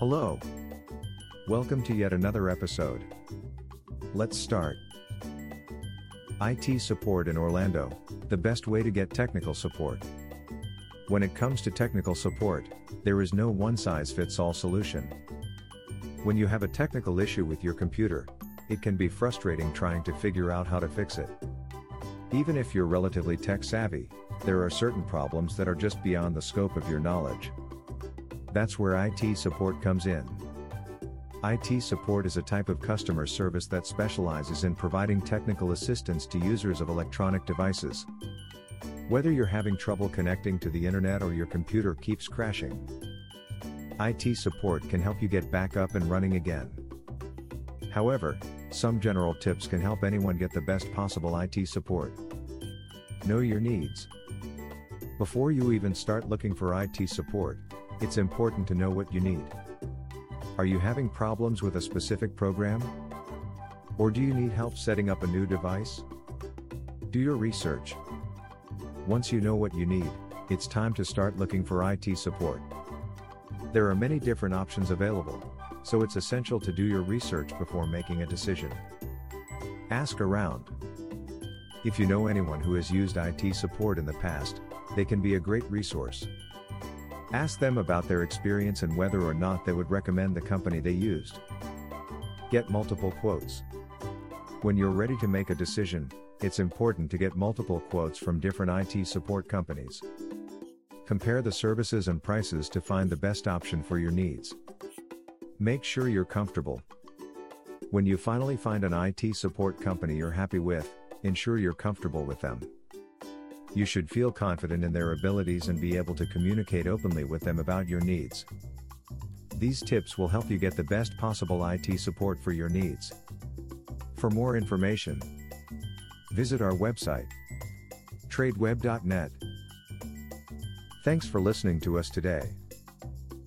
Hello. Welcome to yet another episode. Let's start. IT support in Orlando, the best way to get technical support. When it comes to technical support, there is no one size fits all solution. When you have a technical issue with your computer, it can be frustrating trying to figure out how to fix it. Even if you're relatively tech savvy, there are certain problems that are just beyond the scope of your knowledge. That's where IT support comes in. IT support is a type of customer service that specializes in providing technical assistance to users of electronic devices. Whether you're having trouble connecting to the internet or your computer keeps crashing, IT support can help you get back up and running again. However, some general tips can help anyone get the best possible IT support. Know your needs. Before you even start looking for IT support, it's important to know what you need. Are you having problems with a specific program? Or do you need help setting up a new device? Do your research. Once you know what you need, it's time to start looking for IT support. There are many different options available, so it's essential to do your research before making a decision. Ask around. If you know anyone who has used IT support in the past, they can be a great resource. Ask them about their experience and whether or not they would recommend the company they used. Get multiple quotes. When you're ready to make a decision, it's important to get multiple quotes from different IT support companies. Compare the services and prices to find the best option for your needs. Make sure you're comfortable. When you finally find an IT support company you're happy with, ensure you're comfortable with them. You should feel confident in their abilities and be able to communicate openly with them about your needs. These tips will help you get the best possible IT support for your needs. For more information, visit our website tradeweb.net. Thanks for listening to us today.